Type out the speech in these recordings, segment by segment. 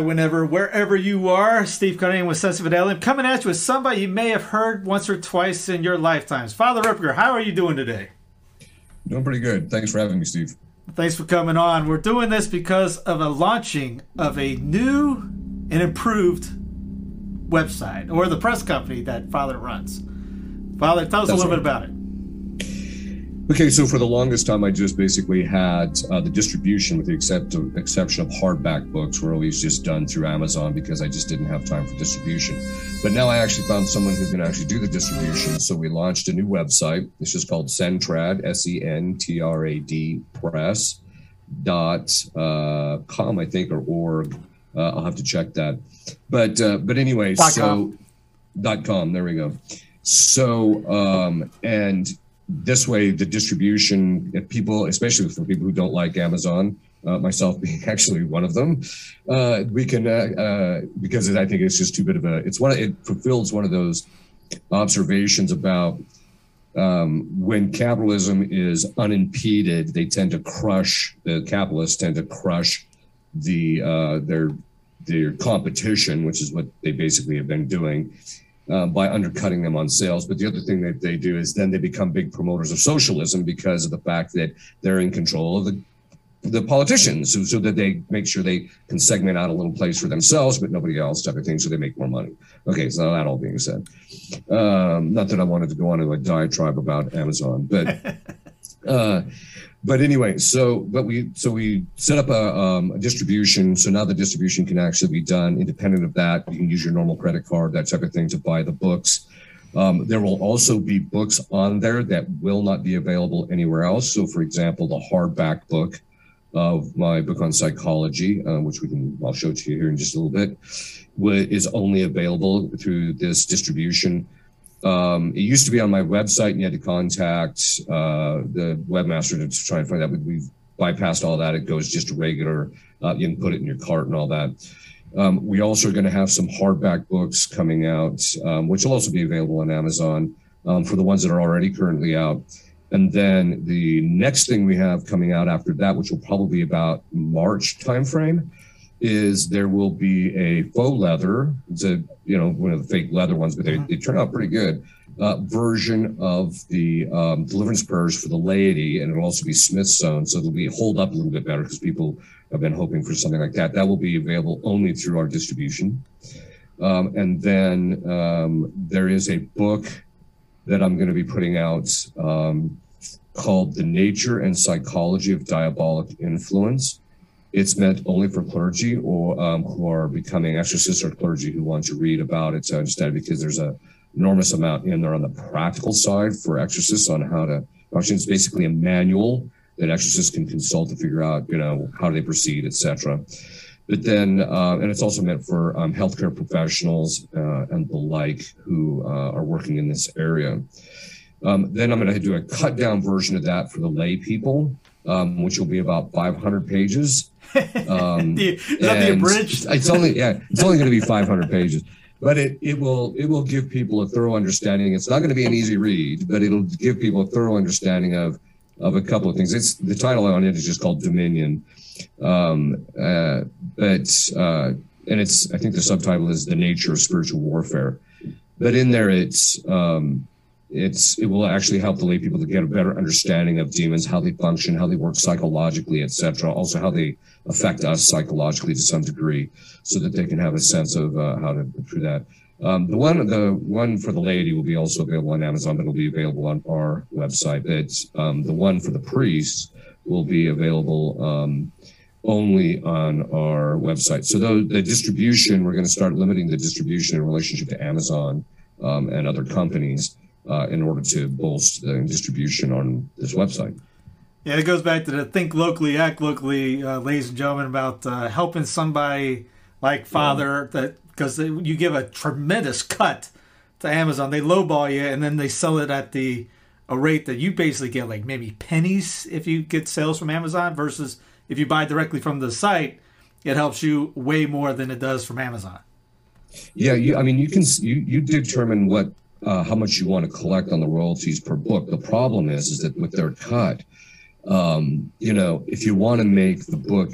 Whenever, wherever you are, Steve Cunningham with Sensus Fidelium, coming at you with somebody you may have heard once or twice in your lifetimes. Father Ripperger, how are you doing today? Doing pretty good. Thanks for having me, Steve. Thanks for coming on. We're doing this because of a launching of a new and improved website or the press company that Father runs. Father, tell us That's a little right. bit about it. Okay, so for the longest time, I just basically had uh, the distribution, with the except exception of hardback books, were always just done through Amazon because I just didn't have time for distribution. But now I actually found someone who can actually do the distribution. So we launched a new website. It's just called Sentrad, S E N T R A D Press dot uh, com, I think, or org. Uh, I'll have to check that. But uh, but anyway, Dot so com. dot com. There we go. So um, and this way, the distribution, if people, especially for people who don't like Amazon, uh, myself being actually one of them, uh, we can uh, uh, because I think it's just too bit of a. It's one. It fulfills one of those observations about um, when capitalism is unimpeded, they tend to crush the capitalists tend to crush the uh, their their competition, which is what they basically have been doing uh, by undercutting them on sales. But the other thing that they do is then they become big promoters of socialism because of the fact that they're in control of the the politicians, so, so that they make sure they can segment out a little place for themselves, but nobody else, type of thing, so they make more money. Okay, so that all being said, um, not that I wanted to go on to a diatribe about Amazon, but uh, but anyway, so but we so we set up a, um, a distribution. So now the distribution can actually be done independent of that. You can use your normal credit card, that type of thing, to buy the books. Um, there will also be books on there that will not be available anywhere else. So, for example, the hardback book of my book on psychology, uh, which we can I'll show to you here in just a little bit, is only available through this distribution. Um, it used to be on my website, and you had to contact uh, the webmaster to try and find out. But we've bypassed all that. It goes just regular. Uh, you can put it in your cart and all that. Um, we also are going to have some hardback books coming out, um, which will also be available on Amazon um, for the ones that are already currently out. And then the next thing we have coming out after that, which will probably be about March timeframe, is there will be a faux leather. It's a you know one of the fake leather ones, but they, they turn out pretty good. Uh, version of the um, deliverance prayers for the laity, and it'll also be Smith sewn, so it'll be hold up a little bit better because people have been hoping for something like that. That will be available only through our distribution. Um, and then um, there is a book that I'm going to be putting out um, called The Nature and Psychology of Diabolic Influence. It's meant only for clergy or um, who are becoming exorcists or clergy who want to read about it to understand because there's a enormous amount in there on the practical side for exorcists on how to function. It's basically a manual that exorcists can consult to figure out, you know, how do they proceed, etc. But then, uh, and it's also meant for um, healthcare professionals uh, and the like who uh, are working in this area. Um, then I'm going to do a cut down version of that for the lay people, um, which will be about 500 pages. Um, The- is that the abridged? It's only yeah, it's only going to be 500 pages, but it it will it will give people a thorough understanding. It's not going to be an easy read, but it'll give people a thorough understanding of of a couple of things. It's the title on it is just called Dominion, um, uh, but uh, and it's I think the subtitle is the nature of spiritual warfare, but in there it's um, it's it will actually help the lay people to get a better understanding of demons, how they function, how they work psychologically, etc. Also, how they affect us psychologically to some degree, so that they can have a sense of uh, how to do that. Um, the one, the one for the laity will be also available on Amazon, but it'll be available on our website. It's um, the one for the priests will be available um, only on our website. So the, the distribution, we're going to start limiting the distribution in relationship to Amazon um, and other companies uh, in order to bolster the distribution on this website. Yeah, it goes back to the think locally, act locally, uh, ladies and gentlemen, about uh, helping somebody like Father that because you give a tremendous cut to Amazon, they lowball you, and then they sell it at the a rate that you basically get like maybe pennies if you get sales from Amazon versus if you buy directly from the site, it helps you way more than it does from Amazon. Yeah, you, I mean, you can you you determine what uh, how much you want to collect on the royalties per book. The problem is is that with their cut, um, you know, if you want to make the book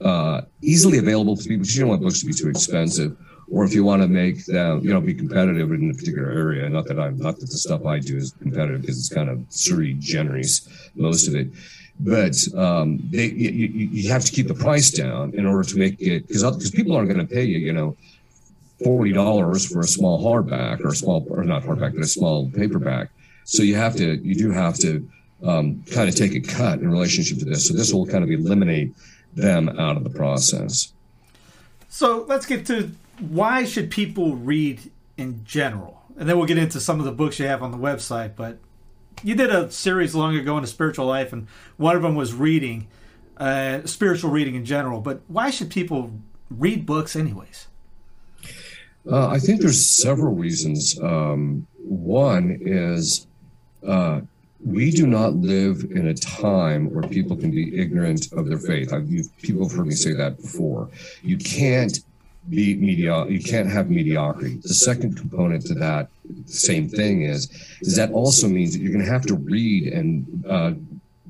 uh, easily available to people, you don't want books to be too expensive, or if you want to make them, you know, be competitive in a particular area. Not that I'm not that the stuff I do is competitive because it's kind of sui generis, most of it. But um, they, you, you have to keep the price down in order to make it because because people aren't going to pay you, you know, forty dollars for a small hardback or a small or not hardback but a small paperback. So you have to you do have to um, kind of take a cut in relationship to this. So this will kind of eliminate them out of the process. So let's get to why should people read in general, and then we'll get into some of the books you have on the website. But you did a series long ago on a spiritual life, and one of them was reading, uh, spiritual reading in general. But why should people read books anyways? Uh, I think there's several reasons. Um, one is uh, we do not live in a time where people can be ignorant of their faith. I've, people have heard me say that before. You can't be media. You can't have mediocrity. The second component to that same thing is is that also means that you're going to have to read and uh,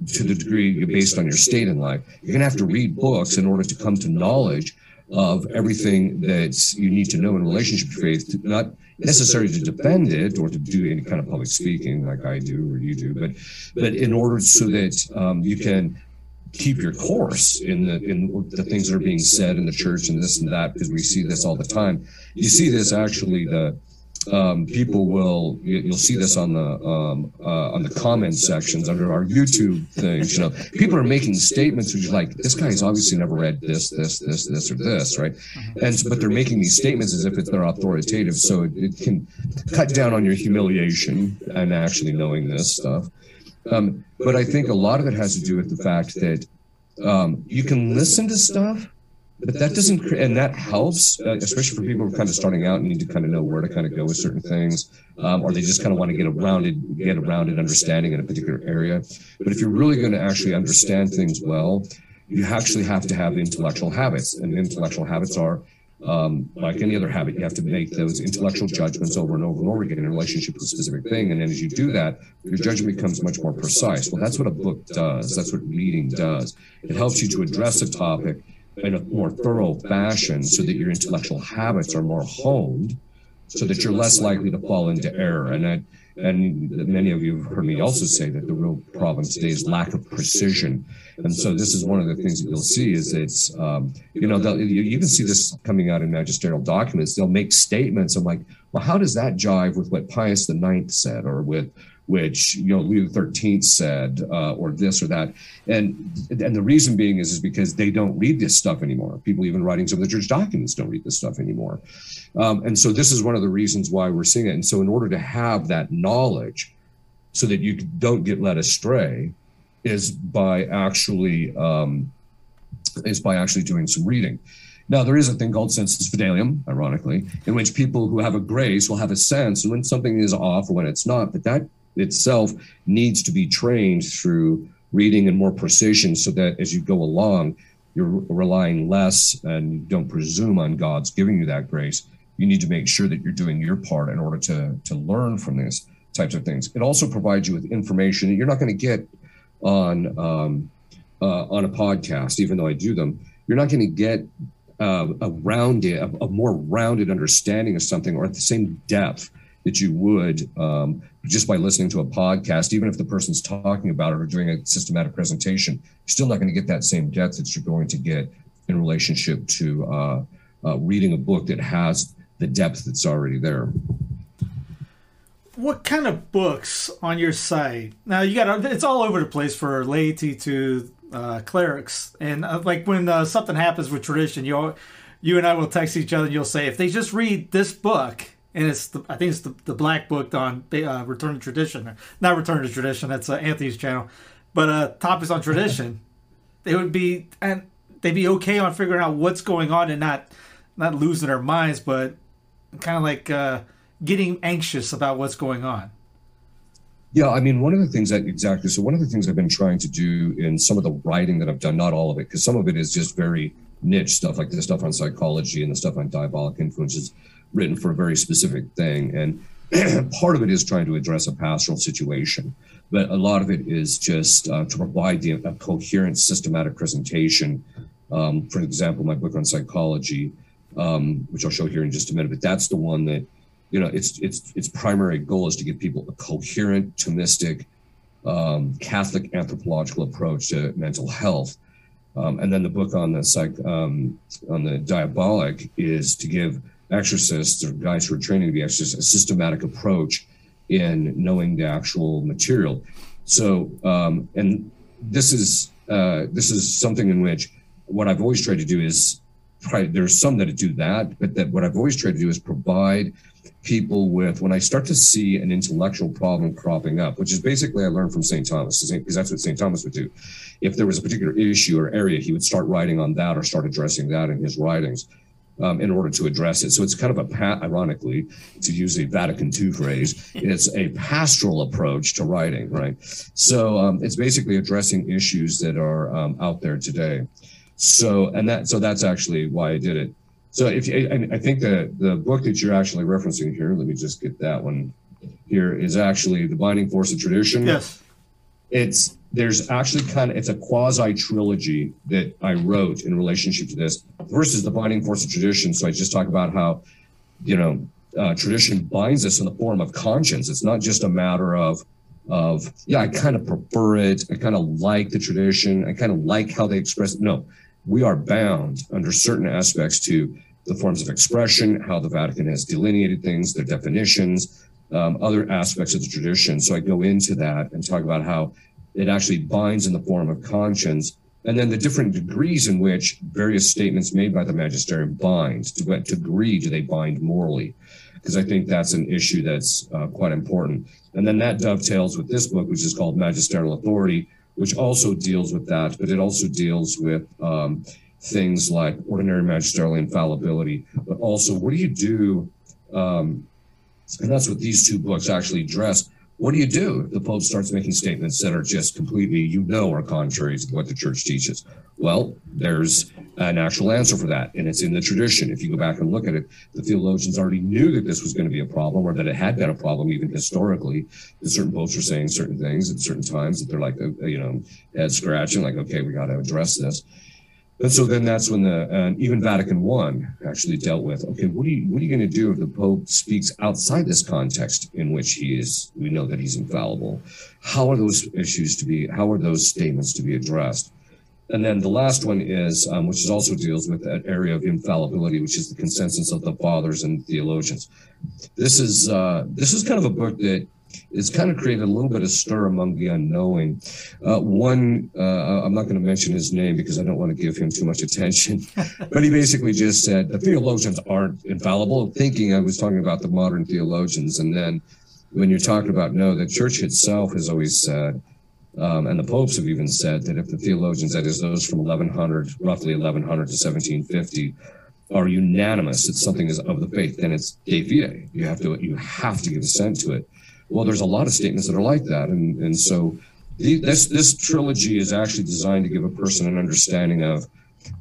to the degree based on your state in life, you're going to have to read books in order to come to knowledge of everything that you need to know in relationship to faith, not necessarily to defend it or to do any kind of public speaking like I do or you do, but but in order so that um, you can keep your course in the in the things that are being said in the church and this and that because we see this all the time. You see this actually the um, people will you'll see this on the um, uh, on the comment sections under our YouTube things. You know, people are making statements which like, this guy's obviously never read this, this, this, this, or this, right? And but they're making these statements as if it's they're authoritative, so it, it can cut down on your humiliation and actually knowing this stuff. Um, but I think a lot of it has to do with the fact that um, you can listen to stuff but that doesn't and that helps uh, especially for people who are kind of starting out and need to kind of know where to kind of go with certain things um, or they just kind of want to get a rounded get a rounded understanding in a particular area but if you're really going to actually understand things well you actually have to have intellectual habits and intellectual habits are um, like any other habit, you have to make those intellectual judgments over and over and over again in relationship to a specific thing. And then as you do that, your judgment becomes much more precise. Well, that's what a book does. That's what reading does. It helps you to address a topic in a more thorough fashion so that your intellectual habits are more honed so that you're less likely to fall into error. And I, and many of you have heard me also say that the real problem today is lack of precision. And so this is one of the things that you'll see is it's, um, you know, you even see this coming out in magisterial documents. They'll make statements. I'm like, well, how does that jive with what Pius Ninth said or with which you know Leo XIII said, uh, or this or that, and and the reason being is is because they don't read this stuff anymore. People even writing some of the church documents don't read this stuff anymore, um, and so this is one of the reasons why we're seeing it. And so in order to have that knowledge, so that you don't get led astray, is by actually um, is by actually doing some reading. Now, there is a thing called sensus fidelium, ironically, in which people who have a grace will have a sense when something is off or when it's not, but that itself needs to be trained through reading and more precision so that as you go along, you're relying less and you don't presume on God's giving you that grace. You need to make sure that you're doing your part in order to, to learn from these types of things. It also provides you with information that you're not going to get on um, uh, on a podcast, even though I do them. You're not going to get uh, a rounded, a, a more rounded understanding of something or at the same depth that you would um, just by listening to a podcast, even if the person's talking about it or doing a systematic presentation, you're still not going to get that same depth that you're going to get in relationship to uh, uh, reading a book that has the depth that's already there. What kind of books on your site? Now you got it's all over the place for laity to uh, clerics, and uh, like when uh, something happens with tradition, you you and I will text each other, and you'll say if they just read this book, and it's the, I think it's the, the black book on uh, Return to Tradition, not Return to Tradition. That's uh, Anthony's channel, but uh, topics on tradition. they would be and they'd be okay on figuring out what's going on and not not losing their minds, but kind of like uh, getting anxious about what's going on. Yeah, I mean, one of the things that exactly. So one of the things I've been trying to do in some of the writing that I've done, not all of it, because some of it is just very niche stuff, like the stuff on psychology and the stuff on diabolic influences, written for a very specific thing. And part of it is trying to address a pastoral situation, but a lot of it is just uh, to provide the, a coherent, systematic presentation. Um, for example, my book on psychology, um, which I'll show here in just a minute, but that's the one that you know, its its its primary goal is to give people a coherent, Thomistic, um, Catholic anthropological approach to mental health. Um, and then the book on the psych um, on the diabolic is to give exorcists or guys who are training to be exorcists a systematic approach in knowing the actual material. So, um, and this is uh, this is something in which what I've always tried to do is there's some that do that, but that what I've always tried to do is provide people with when I start to see an intellectual problem cropping up, which is basically I learned from St. Thomas, because that's what St. Thomas would do. If there was a particular issue or area, he would start writing on that or start addressing that in his writings. Um, in order to address it. So it's kind of a, pa- ironically, to use a Vatican II phrase, it's a pastoral approach to writing, right? So um, it's basically addressing issues that are um, out there today. So, and that, so that's actually why I did it. So if you, I, I think the the book that you're actually referencing here, let me just get that one here is actually the Binding Force of Tradition. Yes. It's there's actually kind of it's a quasi trilogy that I wrote in relationship to this. Is the Binding Force of Tradition. So I just talk about how, you know, uh, tradition binds us in the form of conscience. It's not just a matter of of yeah, I kind of prefer it. I kind of like the tradition. I kind of like how they express it. No, we are bound under certain aspects to the forms of expression, how the Vatican has delineated things, their definitions, um, other aspects of the tradition. So I go into that and talk about how it actually binds in the form of conscience, and then the different degrees in which various statements made by the magisterium bind. To what degree do they bind morally? Because I think that's an issue that's uh, quite important. And then that dovetails with this book, which is called Magisterial Authority, which also deals with that, but it also deals with um, things like ordinary magisterial infallibility, but also what do you do? Um, and that's what these two books actually address. What do you do if the Pope starts making statements that are just completely, you know, are contrary to what the church teaches? Well, there's an actual answer for that, and it's in the tradition. If you go back and look at it, the theologians already knew that this was going to be a problem, or that it had been a problem even historically. That certain popes were saying certain things at certain times that they're like, uh, you know, head scratching, like, okay, we got to address this. And so then that's when the even Vatican One actually dealt with okay, what are you what are you going to do if the Pope speaks outside this context in which he is we know that he's infallible? How are those issues to be? How are those statements to be addressed? And then the last one is, um, which is also deals with that area of infallibility, which is the consensus of the fathers and theologians. This is uh, this is kind of a book that it's kind of created a little bit of stir among the unknowing. Uh, one, uh, I'm not going to mention his name because I don't want to give him too much attention, but he basically just said the theologians aren't infallible, thinking I was talking about the modern theologians. And then when you're talking about no, the church itself has always said, um, and the popes have even said that if the theologians, that is those from 1100, roughly 1100 to 1750, are unanimous that something is of the faith, then it's de fide. You have to you have to give assent to it. Well, there's a lot of statements that are like that, and and so the, this this trilogy is actually designed to give a person an understanding of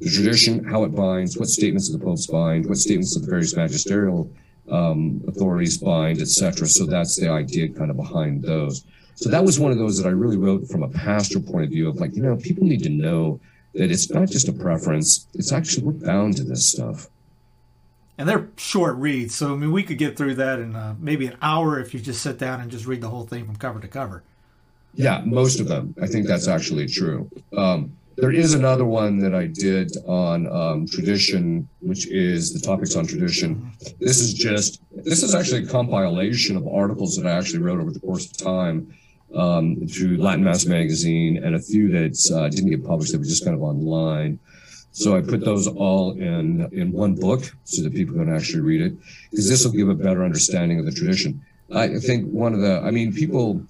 the tradition, how it binds, what statements of the popes bind, what statements of the various magisterial um, authorities bind, etc. So that's the idea kind of behind those. So that was one of those that I really wrote from a pastor point of view of like, you know, people need to know that it's not just a preference; it's actually we're bound to this stuff and they're short reads. So I mean, we could get through that in uh, maybe an hour if you just sit down and just read the whole thing from cover to cover. Yeah, most of them. I think that's actually true. Um, there is another one that I did on um, tradition, which is the topics on tradition. This is just this is actually a compilation of articles that I actually wrote over the course of time um, through Latin Mass magazine and a few that uh, didn't get published that were just kind of online. So I put those all in in one book so that people can actually read it because this will give a better understanding of the tradition. I think one of the, I mean, people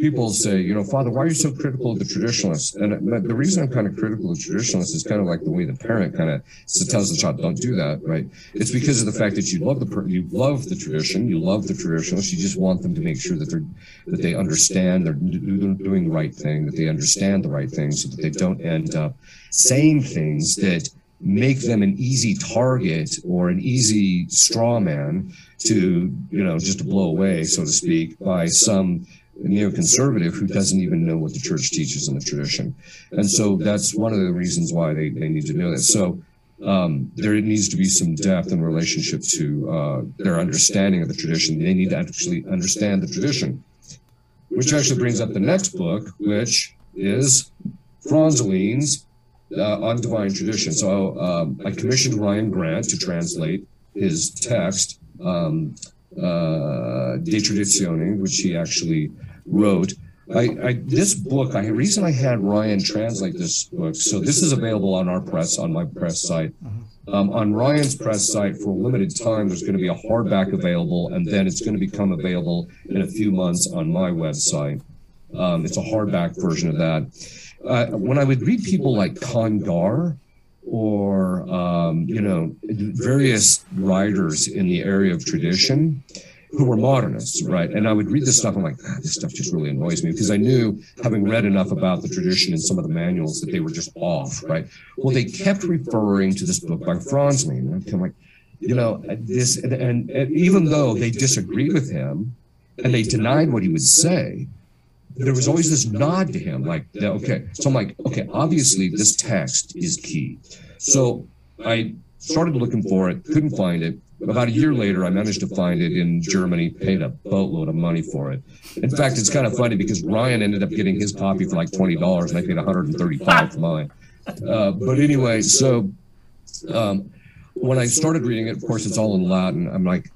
people say, you know, Father, why are you so critical of the traditionalists? And uh, the reason I'm kind of critical of traditionalists is kind of like the way the parent kind of tells the child, don't do that, right? It's because of the fact that you love the you love the tradition, you love the traditionalists, you just want them to make sure that they're that they understand they're doing the right thing, that they understand the right thing, so that they don't end up saying things that make them an easy target or an easy straw man to you know just to blow away so to speak by some neoconservative who doesn't even know what the church teaches in the tradition. And so that's one of the reasons why they, they need to know that. So um, there needs to be some depth in relationship to uh, their understanding of the tradition. They need to actually understand the tradition, which actually brings up the next book, which is Franzelin's uh, on divine tradition. So um, I commissioned Ryan Grant to translate his text, um, uh, De Traditione, which he actually wrote. I, I, this book, I reason I had Ryan translate this book. So this is available on our press, on my press site. Um, on Ryan's press site for a limited time, there's going to be a hardback available, and then it's going to become available in a few months on my website. Um, it's a hardback version of that. Uh, when I would read people like Congar or um, you know various writers in the area of tradition, who were modernists, right? And I would read this stuff. I'm like, ah, this stuff just really annoys me because I knew, having read enough about the tradition and some of the manuals, that they were just off, right? Well, they kept referring to this book by Franzelin. And I'm like, you know, this, and, and, and even though they disagreed with him and they denied what he would say, there was always this nod to him, like, okay. So I'm like, okay, obviously this text is key. So I started looking for it, couldn't find it. About a year later, I managed to find it in Germany, paid a boatload of money for it. In fact, it's kind of funny because Ryan ended up getting his copy for like $20 and I paid 135 for mine. Uh, but anyway, so um, when I started reading it, of course, it's all in Latin. I'm like,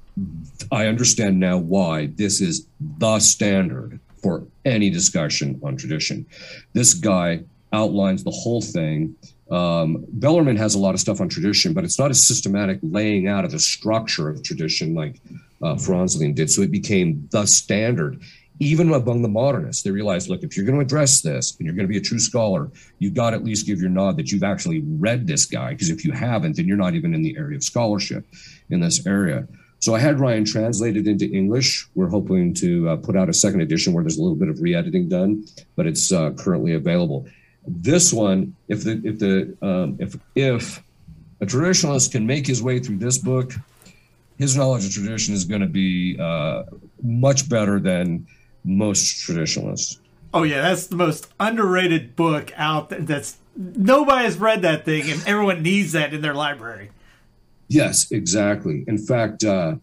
I understand now why this is the standard for any discussion on tradition. This guy outlines the whole thing um, Bellarmine has a lot of stuff on tradition, but it's not a systematic laying out of the structure of tradition like uh, Franzelin did. So it became the standard. Even among the modernists, they realized, look, if you're going to address this and you're going to be a true scholar, you've got to at least give your nod that you've actually read this guy. Because if you haven't, then you're not even in the area of scholarship in this area. So I had Ryan translated into English. We're hoping to uh, put out a second edition where there's a little bit of re-editing done, but it's uh, currently available. This one, if the if the um, if if a traditionalist can make his way through this book, his knowledge of tradition is going to be uh, much better than most traditionalists. Oh yeah, that's the most underrated book out. there. That's nobody has read that thing, and everyone needs that in their library. Yes, exactly. In fact, uh,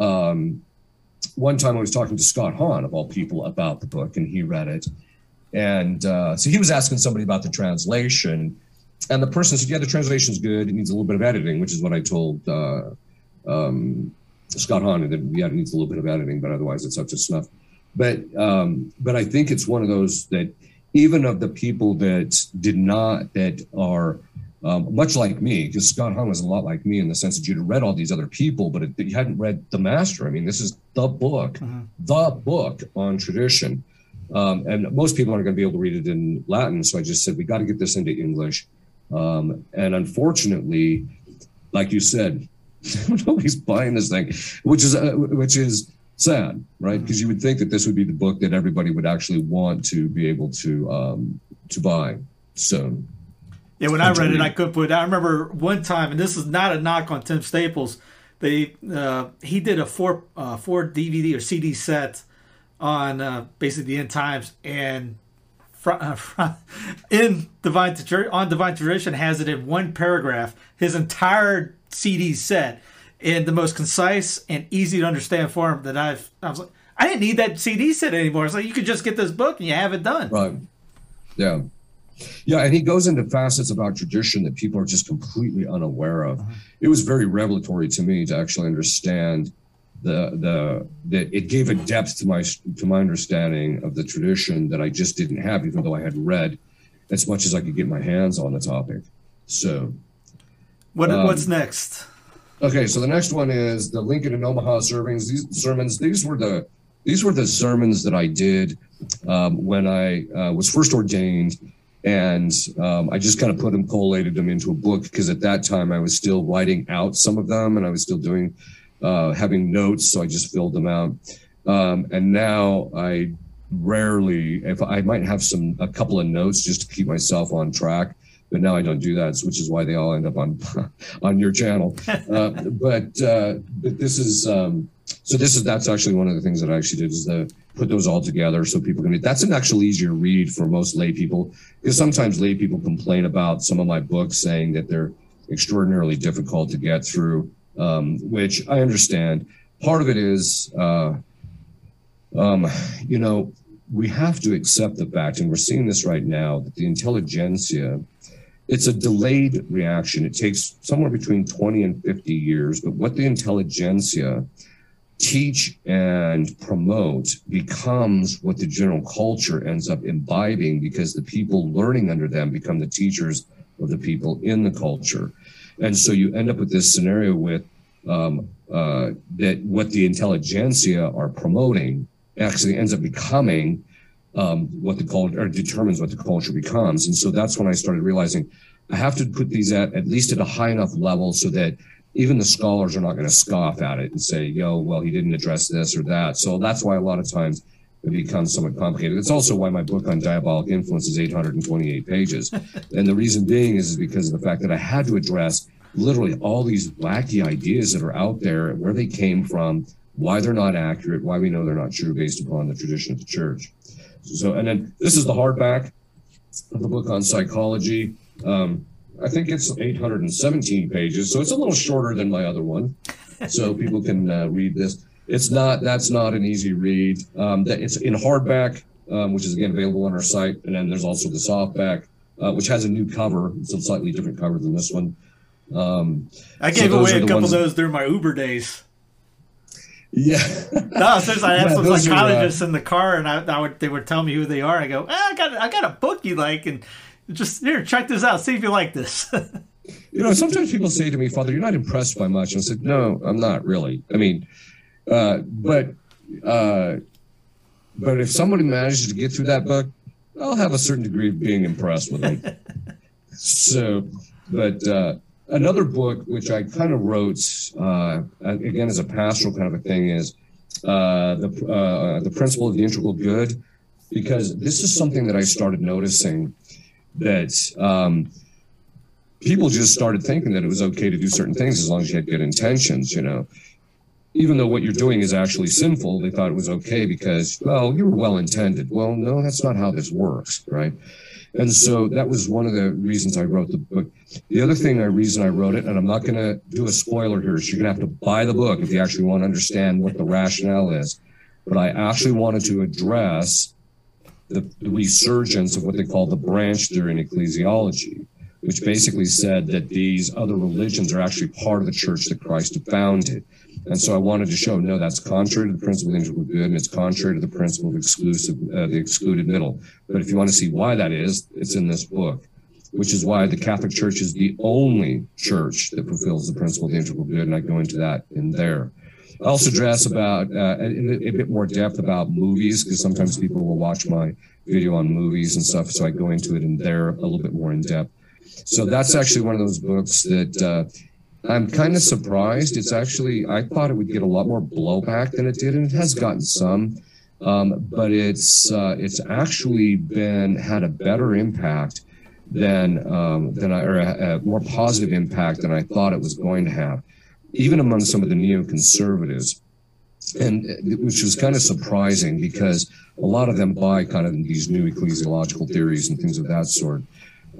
um, one time I was talking to Scott Hahn of all people about the book, and he read it, and uh, so he was asking somebody about the translation, and the person said, "Yeah, the translation is good. It needs a little bit of editing," which is what I told uh, um, Scott Hahn. That yeah, it needs a little bit of editing, but otherwise it's up to snuff. But um, but I think it's one of those that even of the people that did not that are um, much like me, because Scott Hahn was a lot like me in the sense that you'd read all these other people, but it, you hadn't read the master. I mean, this is the book, mm-hmm. the book on tradition. Um, and most people aren't going to be able to read it in Latin. So I just said, we got to get this into English. Um, and unfortunately, like you said, nobody's buying this thing, which is uh, which is sad, right? Because you would think that this would be the book that everybody would actually want to be able to um, to buy. soon. yeah, when I read it, I could put. I remember one time, and this is not a knock on Tim Staples. They uh, he did a four uh, four DVD or CD set on uh, basically the end times and fr- uh, in divine on divine tradition has it in one paragraph his entire cd set in the most concise and easy to understand form that i've i was like i didn't need that cd set anymore it's like you could just get this book and you have it done right yeah Yeah, and he goes into facets about tradition that people are just completely unaware of. Uh-huh. It was very revelatory to me to actually understand the the that it gave a depth to my to my understanding of the tradition that I just didn't have, even though I had read as much as I could get my hands on the topic. So What Um, what's next? Okay, so the next one is the Lincoln and Omaha sermons. These sermons, these were the these were the sermons that I did um, when I uh, was first ordained, and um, I just kind of put them collated them into a book because at that time I was still writing out some of them, and I was still doing uh, having notes, so I just filled them out. Um, and now I rarely, if I might have some a couple of notes just to keep myself on track, but now I don't do that, which is why they all end up on on your channel. Uh, but uh, but this is um, so this is that's actually one of the things that I actually did is to put those all together so people can read. That's an actually easier read for most lay people because sometimes lay people complain about some of my books saying that they're extraordinarily difficult to get through, um, which I understand. Part of it is, uh, um, you know, we have to accept the fact, and we're seeing this right now, that the intelligentsia it's a delayed reaction. It takes somewhere between 20 and 50 years, but what the intelligentsia teach and promote becomes what the general culture ends up imbibing because the people learning under them become the teachers of the people in the culture. And so you end up with this scenario with um, uh, that what the intelligentsia are promoting actually ends up becoming um, what the culture or determines what the culture becomes. And so that's when I started realizing I have to put these at at least at a high enough level so that even the scholars are not going to scoff at it and say, yo, well, he didn't address this or that. So that's why a lot of times it becomes somewhat complicated. It's also why my book on diabolic influence is 828 pages. and the reason being is, is because of the fact that I had to address literally all these wacky ideas that are out there, where they came from, why they're not accurate, why we know they're not true based upon the tradition of the church. So, and then this is the hardback of the book on psychology. Um, I think it's 817 pages, so it's a little shorter than my other one. So people can uh, read this. It's not that's not an easy read. Um, that it's in hardback, um, which is again available on our site, and then there's also the softback, uh, which has a new cover. It's a slightly different cover than this one. Um, I gave those away a couple ones- of those during my Uber days. yeah. No, since I had Yeah, some uh, psychologists in the car, and I, I would they would tell me who they are. I go, eh, I got I got a book you like, and just here, check this out, see if you like this. You know, sometimes people say to me, Father, you're not impressed by much. And I said, No, I'm not really. I mean, uh, but uh, but if somebody manages to get through that book, I'll have a certain degree of being impressed with them. so, but uh, another book which I kind of wrote uh, again as a pastoral kind of a thing is uh, the uh, the principle of the integral good, because this is something that I started noticing that. Um, people just started thinking that it was okay to do certain things as long as you had good intentions, you know. Even though what you're doing is actually sinful, they thought it was okay because, well, you were well intended. Well, no, that's not how this works, right? And so that was one of the reasons I wrote the book. The other thing, the reason I wrote it, and I'm not going to do a spoiler here, is you're going to have to buy the book if you actually want to understand what the rationale is. But I actually wanted to address the, the resurgence of what they call the branch theory in ecclesiology which basically said that these other religions are actually part of the church that Christ founded. And so I wanted to show, no, that's contrary to the principle of the integral good, and it's contrary to the principle of exclusive, uh, the excluded middle. But if you want to see why that is, it's in this book, which is why the Catholic Church is the only church that fulfills the principle of the integral good, and I go into that in there. I also address about uh, in a, a bit more depth about movies because sometimes people will watch my video on movies and stuff, so I go into it in there a little bit more in depth. So that's actually one of those books that uh, I'm kind of surprised. It's actually I thought it would get a lot more blowback than it did, and it has gotten some. Um, but it's uh, it's actually been had a better impact than um, than I or a, a more positive impact than I thought it was going to have, even among some of the neoconservatives, and which was kind of surprising because a lot of them buy kind of these new ecclesiological theories and things of that sort.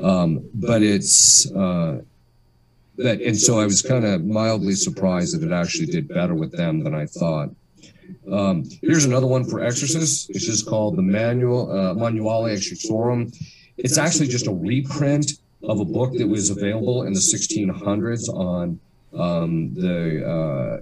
Um, but it's uh, that, and so I was kind of mildly surprised that it actually did better with them than I thought. Um, here's another one for exorcists. It's just called the Manual uh, Manuale Exorcorum, it's actually just a reprint of a book that was available in the 1600s on um, the uh,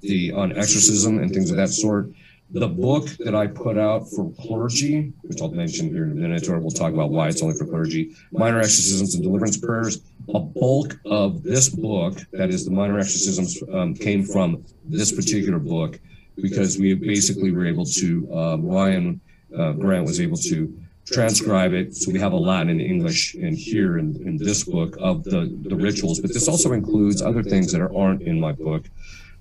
the on exorcism and things of that sort. The book that I put out for clergy, which I'll mention here in a minute, or we'll talk about why it's only for clergy, minor exorcisms and deliverance prayers. A bulk of this book, that is the minor exorcisms, um, came from this particular book because we basically were able to, um, Ryan uh, Grant was able to transcribe it. So we have a Latin and English in here in, in this book of the, the rituals, but this also includes other things that are, aren't in my book.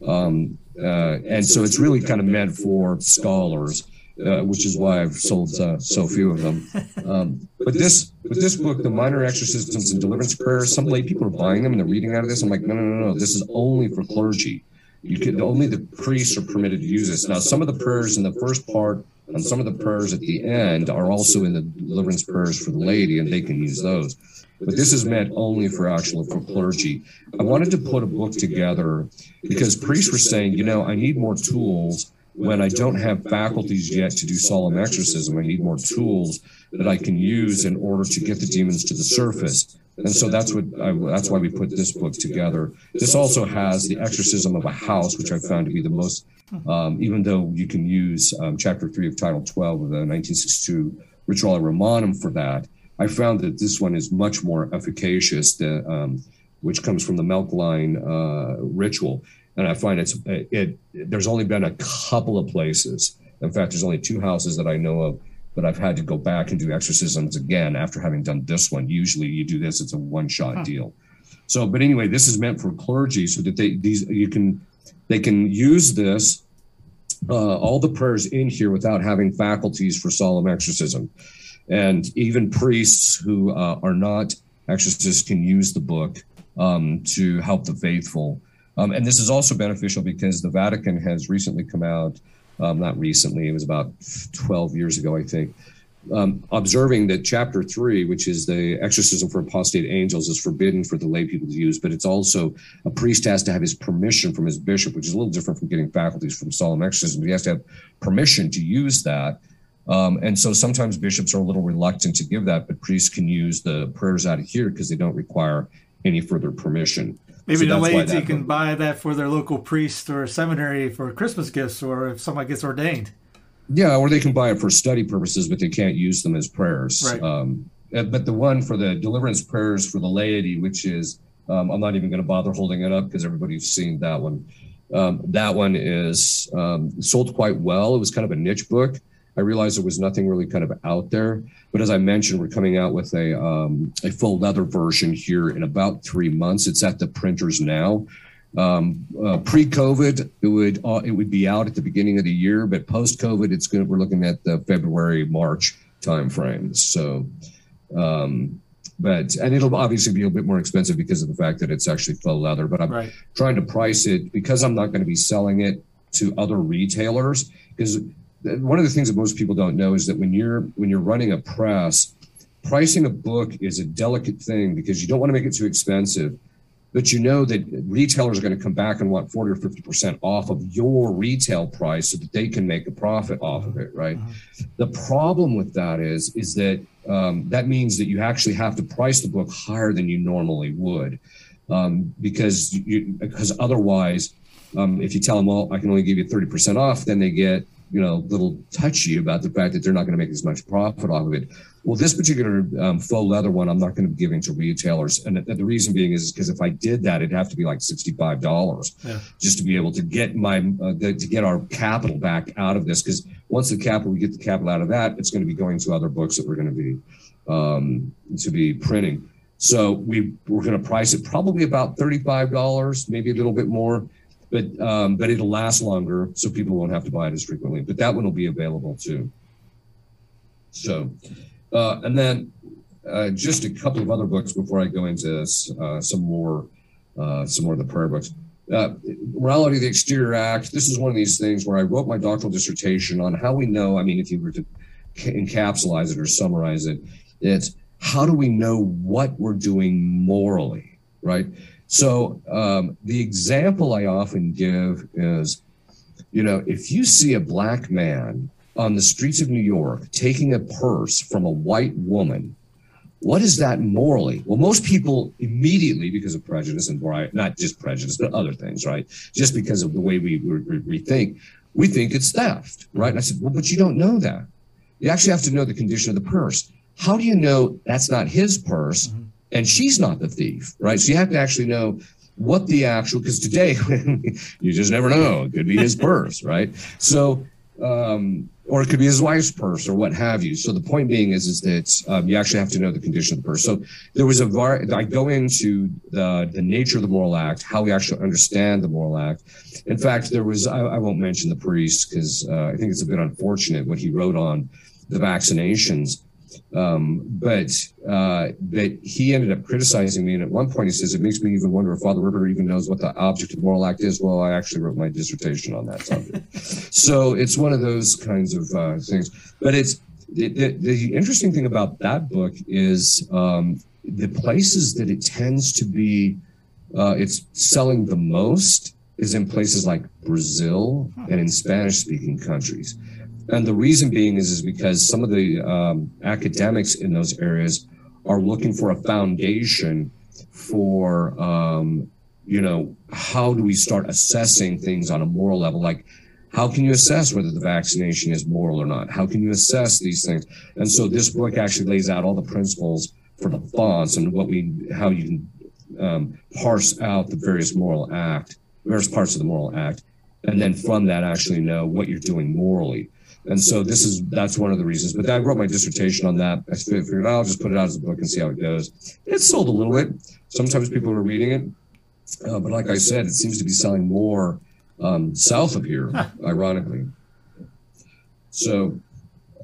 Um, uh, and so it's really kind of meant for scholars, uh, which is why I've sold uh, so few of them. Um, but this, but this book, the minor exorcisms and deliverance prayers, some lay people are buying them and they're reading out of this. I'm like, no, no, no, no. This is only for clergy. You can only the priests are permitted to use this. Now, some of the prayers in the first part and some of the prayers at the end are also in the deliverance prayers for the laity, and they can use those. But this is meant only for actual for clergy. I wanted to put a book together because priests were saying, you know, I need more tools when I don't have faculties yet to do solemn exorcism. I need more tools that I can use in order to get the demons to the surface. And so that's what I, that's why we put this book together. This also has the exorcism of a house, which I found to be the most, um, even though you can use um, chapter three of Title 12 of the 1962 Rituale Romanum for that. I found that this one is much more efficacious, than, um, which comes from the Melkite uh, ritual. And I find it's it, it. There's only been a couple of places. In fact, there's only two houses that I know of but I've had to go back and do exorcisms again after having done this one. Usually you do this, it's a one shot huh. deal. So, but anyway, this is meant for clergy so that they, these, you can, they can use this, uh, all the prayers in here without having faculties for solemn exorcism. And even priests who uh, are not exorcists can use the book um, to help the faithful. Um, and this is also beneficial because the Vatican has recently come out um, not recently, it was about 12 years ago, I think, um, observing that chapter three, which is the exorcism for apostate angels, is forbidden for the lay people to use, but it's also a priest has to have his permission from his bishop, which is a little different from getting faculties from solemn exorcism. He has to have permission to use that. Um, and so sometimes bishops are a little reluctant to give that, but priests can use the prayers out of here because they don't require any further permission. Maybe so the laity can buy that for their local priest or seminary for Christmas gifts, or if somebody gets ordained. Yeah, or they can buy it for study purposes, but they can't use them as prayers. Right. Um, uh, but the one for the deliverance prayers for the laity, which is, um, I'm not even going to bother holding it up because everybody's seen that one. Um, that one is um, sold quite well. It was kind of a niche book. I realized there was nothing really kind of out there. But as I mentioned, we're coming out with a um, a full leather version here in about three months. It's at the printers now. Um, uh, pre-COVID, it would uh, it would be out at the beginning of the year, but post-COVID, it's good. We're looking at the February March timeframe. So, um, but and it'll obviously be a bit more expensive because of the fact that it's actually faux leather. But I'm right. trying to price it because I'm not going to be selling it to other retailers because one of the things that most people don't know is that when you're when you're running a press pricing a book is a delicate thing because you don't want to make it too expensive but you know that retailers are going to come back and want 40 or 50% off of your retail price so that they can make a profit off of it right uh-huh. the problem with that is is that um, that means that you actually have to price the book higher than you normally would um, because you because otherwise um, if you tell them well i can only give you 30% off then they get you know, a little touchy about the fact that they're not going to make as much profit off of it. Well, this particular um, faux leather one, I'm not going to be giving to retailers, and the, the reason being is because if I did that, it'd have to be like sixty-five dollars yeah. just to be able to get my uh, the, to get our capital back out of this. Because once the capital, we get the capital out of that, it's going to be going to other books that we're going to be um, to be printing. So we we're going to price it probably about thirty-five dollars, maybe a little bit more but um, but it'll last longer, so people won't have to buy it as frequently. But that one will be available too. So, uh, and then uh, just a couple of other books before I go into uh, some more uh, some more of the prayer books. Uh, Morality of the Exterior Act. This is one of these things where I wrote my doctoral dissertation on how we know. I mean, if you were to encapsulate it or summarize it, it's how do we know what we're doing morally, right? So um, the example I often give is, you know, if you see a black man on the streets of New York taking a purse from a white woman, what is that morally? Well, most people immediately, because of prejudice and variety, not just prejudice, but other things, right? Just because of the way we, we, we think, we think it's theft, right? And I said, well, but you don't know that. You actually have to know the condition of the purse. How do you know that's not his purse and she's not the thief, right? So you have to actually know what the actual, because today you just never know. It could be his purse, right? So, um, or it could be his wife's purse or what have you. So the point being is, is that um, you actually have to know the condition of the purse. So there was a var. I go into the the nature of the moral act, how we actually understand the moral act. In fact, there was I, I won't mention the priest because uh, I think it's a bit unfortunate what he wrote on the vaccinations. Um, but uh, but he ended up criticizing me, and at one point he says, "It makes me even wonder if Father Ripperger even knows what the object of moral act is." Well, I actually wrote my dissertation on that subject, so it's one of those kinds of uh, things. But it's the, the, the interesting thing about that book is um, the places that it tends to be, uh, it's selling the most is in places like Brazil and in Spanish-speaking countries. And the reason being is, is because some of the um, academics in those areas are looking for a foundation for, um, you know, how do we start assessing things on a moral level? Like, how can you assess whether the vaccination is moral or not? How can you assess these things? And so this book actually lays out all the principles for the fonts and what we, how you can um, parse out the various moral act, various parts of the moral act, and then from that actually know what you're doing morally. And so this is that's one of the reasons. But I wrote my dissertation on that. I figured I'll just put it out as a book and see how it goes. It sold a little bit. Sometimes people are reading it, uh, but like I said, it seems to be selling more um, south of here, ironically. So,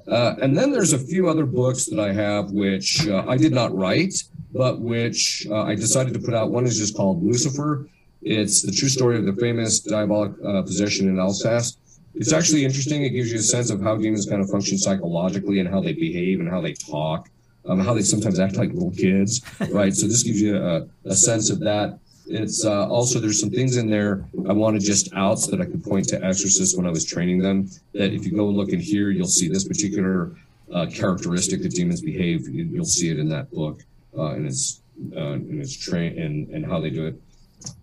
uh, and then there's a few other books that I have which uh, I did not write, but which uh, I decided to put out. One is just called Lucifer. It's the true story of the famous diabolic uh, possession in Alsace it's actually interesting. It gives you a sense of how demons kind of function psychologically and how they behave and how they talk, um, how they sometimes act like little kids, right? So this gives you a, a sense of that. It's uh, also there's some things in there I wanted just out so that I could point to exorcists when I was training them. That if you go and look in here, you'll see this particular uh, characteristic that demons behave. You'll see it in that book uh, and its uh, in its train and and how they do it.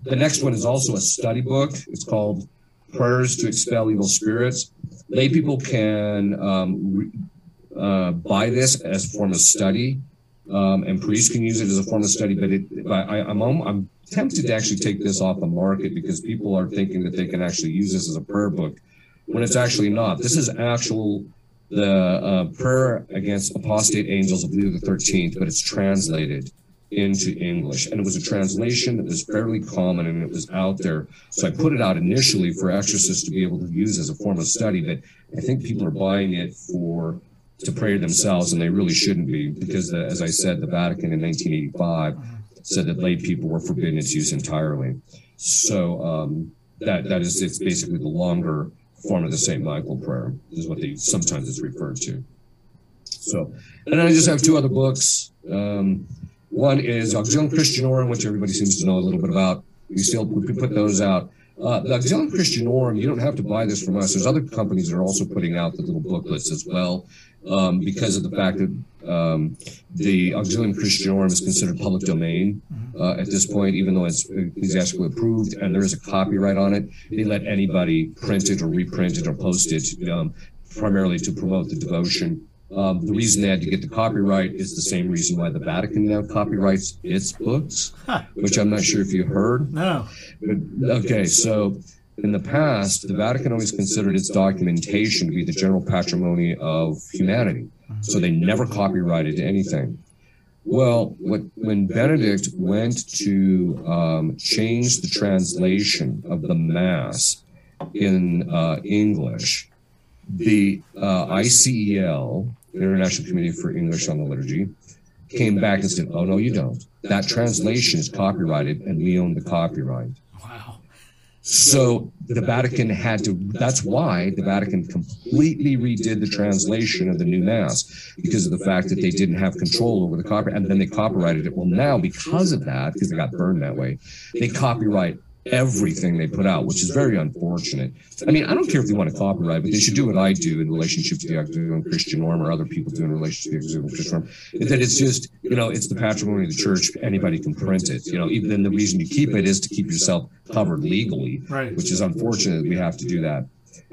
The next one is also a study book. It's called prayers to expel evil spirits. Lay people can um, re, uh, buy this as a form of study, um, and priests can use it as a form of study. But it, I, am I'm, I'm tempted to actually take this off the market because people are thinking that they can actually use this as a prayer book, when it's actually not. This is actual the uh, prayer against apostate angels of Leo the Thirteenth, but it's translated into English. And it was a translation that was fairly common and it was out there. So I put it out initially for exorcists to be able to use as a form of study, but I think people are buying it for to pray themselves and they really shouldn't be because the, as I said, the Vatican in 1985 said that lay people were forbidden its use entirely. So um, that that is it's basically the longer form of the St. Michael prayer is what they sometimes it's referred to. So, and I just have two other books. Um, one is Auxilium Christianorum, which everybody seems to know a little bit about. We still we put those out. Uh, the Auxilium Christianorum, you don't have to buy this from us. There's other companies that are also putting out the little booklets as well, um, because of the fact that um, the Auxilium Christianorum is considered public domain uh, at this point, even though it's ecclesiastically approved and there is a copyright on it. They let anybody print it or reprint it or post it, um, primarily to promote the devotion um, the reason they had to get the copyright is the same reason why the Vatican now copyrights its books, Huh. which I'm not sure if you heard. No. But, okay, so in the past, the Vatican always considered its documentation to be the general patrimony of humanity. So they never copyrighted anything. Well, what, when Benedict went to um, change the translation of the Mass in uh, English, the uh, ICEL, International Committee for English on the Liturgy, came back and said, "Oh no, you don't. That translation is copyrighted, and we own the copyright." Wow. So the Vatican had to. That's why the Vatican completely redid the translation of the new Mass because of the fact that they didn't have control over the copyright, and then they copyrighted it. Well, now because of that, because they got burned that way, they copyright everything they put out, which is very unfortunate. I mean, I don't care if they want to copyright, but they should do what I do in relationship to the Auxilium Christianorum or other people do in relation to the Auxilium Christianorum. That it's just, you know, it's the patrimony of the church. Anybody can print it. You know, even then the reason you keep it is to keep yourself covered legally, Right. which is unfortunate. We have to do that.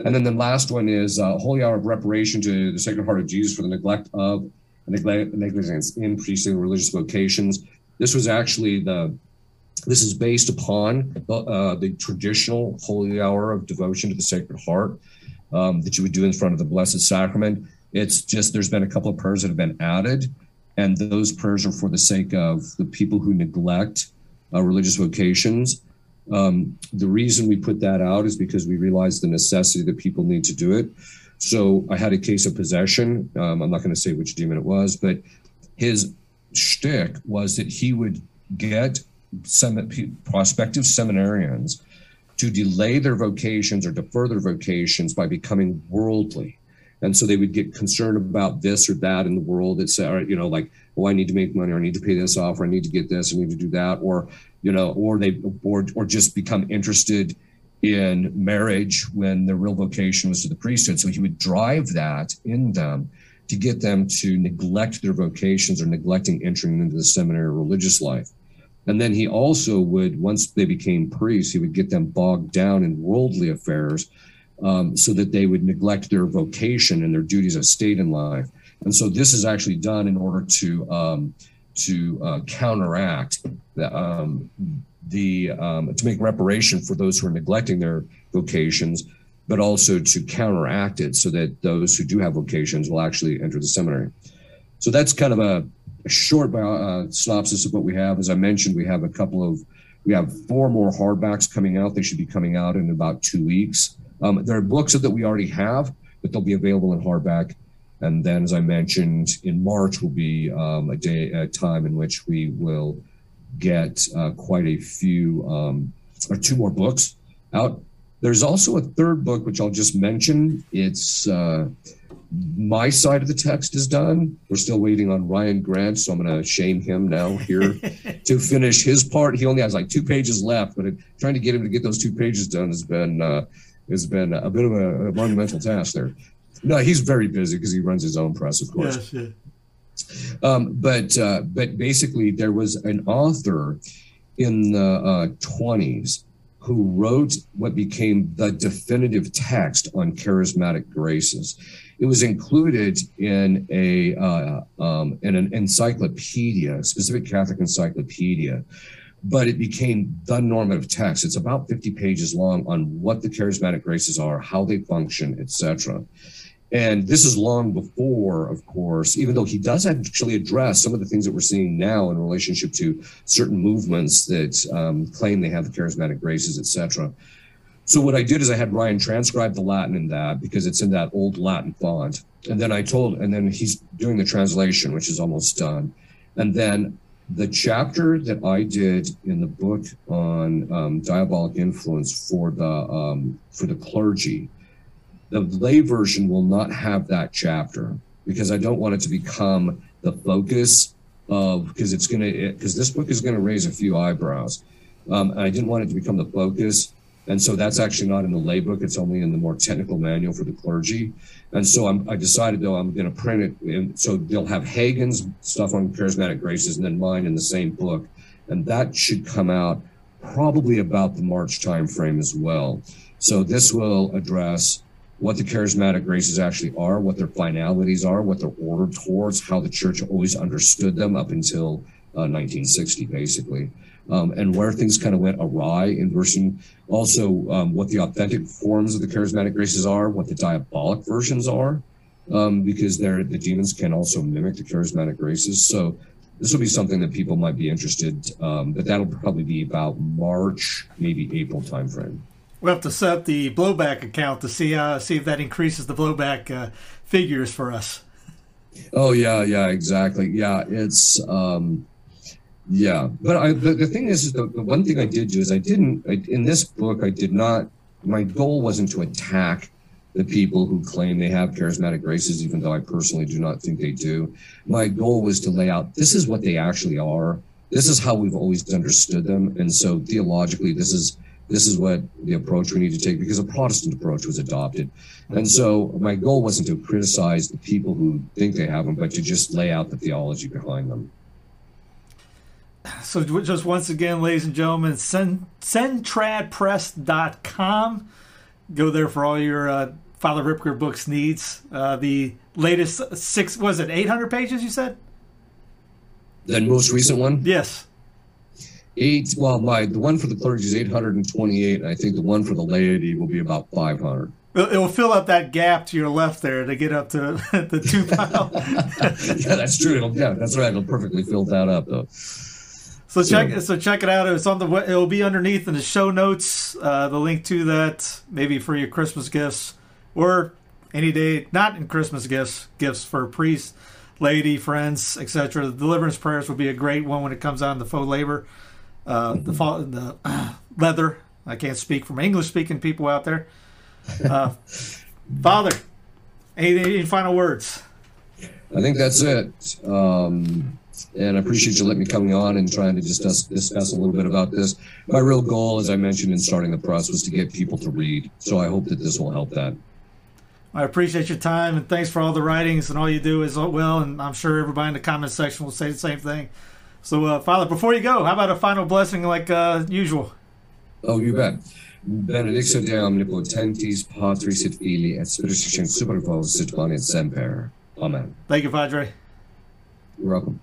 And then the last one is uh, Holy Hour of Reparation to the Sacred Heart of Jesus for the neglect of neglect, negligence in priestly religious vocations. This was actually the this is based upon uh, the traditional holy hour of devotion to the Sacred Heart um, that you would do in front of the Blessed Sacrament. It's just there's been a couple of prayers that have been added, and those prayers are for the sake of the people who neglect uh, religious vocations. Um, the reason we put that out is because we realize the necessity that people need to do it. So I had a case of possession. Um, I'm not going to say which demon it was, but his shtick was that he would get some prospective seminarians to delay their vocations or defer their vocations by becoming worldly. And so they would get concerned about this or that in the world. It's, you know, like, oh, I need to make money, or I need to pay this off, or I need to get this, I need to do that, or, you know, or they, or, or just become interested in marriage when their real vocation was to the priesthood. So he would drive that in them to get them to neglect their vocations or neglecting entering into the seminary or religious life. And then he also would, once they became priests, he would get them bogged down in worldly affairs um, so that they would neglect their vocation and their duties of state in life. And so this is actually done in order to um, to uh, counteract the, um, the um, to make reparation for those who are neglecting their vocations, but also to counteract it so that those who do have vocations will actually enter the seminary. So that's kind of a, a short uh, synopsis of what we have. As I mentioned, we have a couple of we have four more hardbacks coming out. They should be coming out in about two weeks. Um, there are books that we already have, but they'll be available in hardback. And then, as I mentioned, in March will be um, a day, a time in which we will get uh, quite a few, um, or two more books out. There's also a third book, which I'll just mention. It's uh, my side of the text is done. We're still waiting on Ryan Grant, so I'm going to shame him now here to finish his part. He only has like two pages left, but it, trying to get him to get those two pages done has been uh, has been a bit of a, a monumental task there. No, he's very busy because he runs his own press, of course. Yes. Um, but uh, but basically, there was an author in the uh, 20s who wrote what became the definitive text on charismatic graces. It was included in a uh, um, in an encyclopedia, specific Catholic encyclopedia, but it became the normative text. It's about 50 pages long on what the charismatic graces are, how they function, etc. And this is long before, of course, even though he does actually address some of the things that we're seeing now in relationship to certain movements that um, claim they have the charismatic graces, etc. So what I did is I had Ryan transcribe the Latin in that because it's in that old Latin font, and then I told, and then he's doing the translation, which is almost done, and then the chapter that I did in the book on um, diabolic influence for the um, for the clergy the lay version will not have that chapter because I don't want it to become the focus of because it's going to because this book is going to raise a few eyebrows. Um, I didn't want it to become the focus. And so that's actually not in the lay book. It's only in the more technical manual for the clergy. And so I'm, I decided though I'm going to print it. And so they'll have Hagen's stuff on charismatic graces and then mine in the same book. And that should come out probably about the March timeframe as well. So this will address what the charismatic graces actually are, what their finalities are, what they're ordered towards, how the church always understood them up until uh, 1960, basically, um, and where things kind of went awry in version. Also, um, what the authentic forms of the charismatic graces are, what the diabolic versions are, um, because they're, the demons can also mimic the charismatic graces. So this will be something that people might be interested. Um, but that'll probably be about March, maybe April timeframe. We'll have to set up the blowback account to see uh, see if that increases the blowback uh, figures for us. Oh yeah, yeah, exactly. Yeah, it's um, yeah. But I, the, the thing is, is the, the one thing I did do is I didn't I, in this book I did not. My goal wasn't to attack the people who claim they have charismatic graces, even though I personally do not think they do. My goal was to lay out this is what they actually are. This is how we've always understood them, and so theologically, this is this is what the approach we need to take because a Protestant approach was adopted. And so my goal wasn't to criticize the people who think they have them, but to just lay out the theology behind them. So just once again, ladies and gentlemen, Cent- sentradpress.com. Go there for all your uh, Father Ripperger books needs. Uh, the latest six, was it 800 pages you said? The most recent one? Yes. Eight, well, my the one for the clergy is 828, and I think the one for the laity will be about 500. It will fill up that gap to your left there to get up to the two pile. yeah, that's true. It'll, yeah, that's right. It'll perfectly fill that up, though. So check so check it out. It's on the it'll be underneath in the show notes. Uh, the link to that maybe for your Christmas gifts or any day not in Christmas gifts gifts for priests, laity, friends, etc. The deliverance prayers will be a great one when it comes on the faux labor, uh, the the uh, leather. I can't speak from English speaking people out there. Uh, Father, any, any final words? I think that's it. Um, and I appreciate you letting me coming on and trying to discuss discuss a little bit about this. My real goal, as I mentioned in starting the press, was to get people to read. So I hope that this will help that. I appreciate your time and thanks for all the writings and all you do as well. And I'm sure everybody in the comment section will say the same thing. So, uh, Father, before you go, how about a final blessing like uh, usual? Oh, you bet. Benedictio Dei omnipotentis, Patris et Filii et Spiritus Sancti super vos sit et semper. Amen. Thank you, Padre. You're welcome.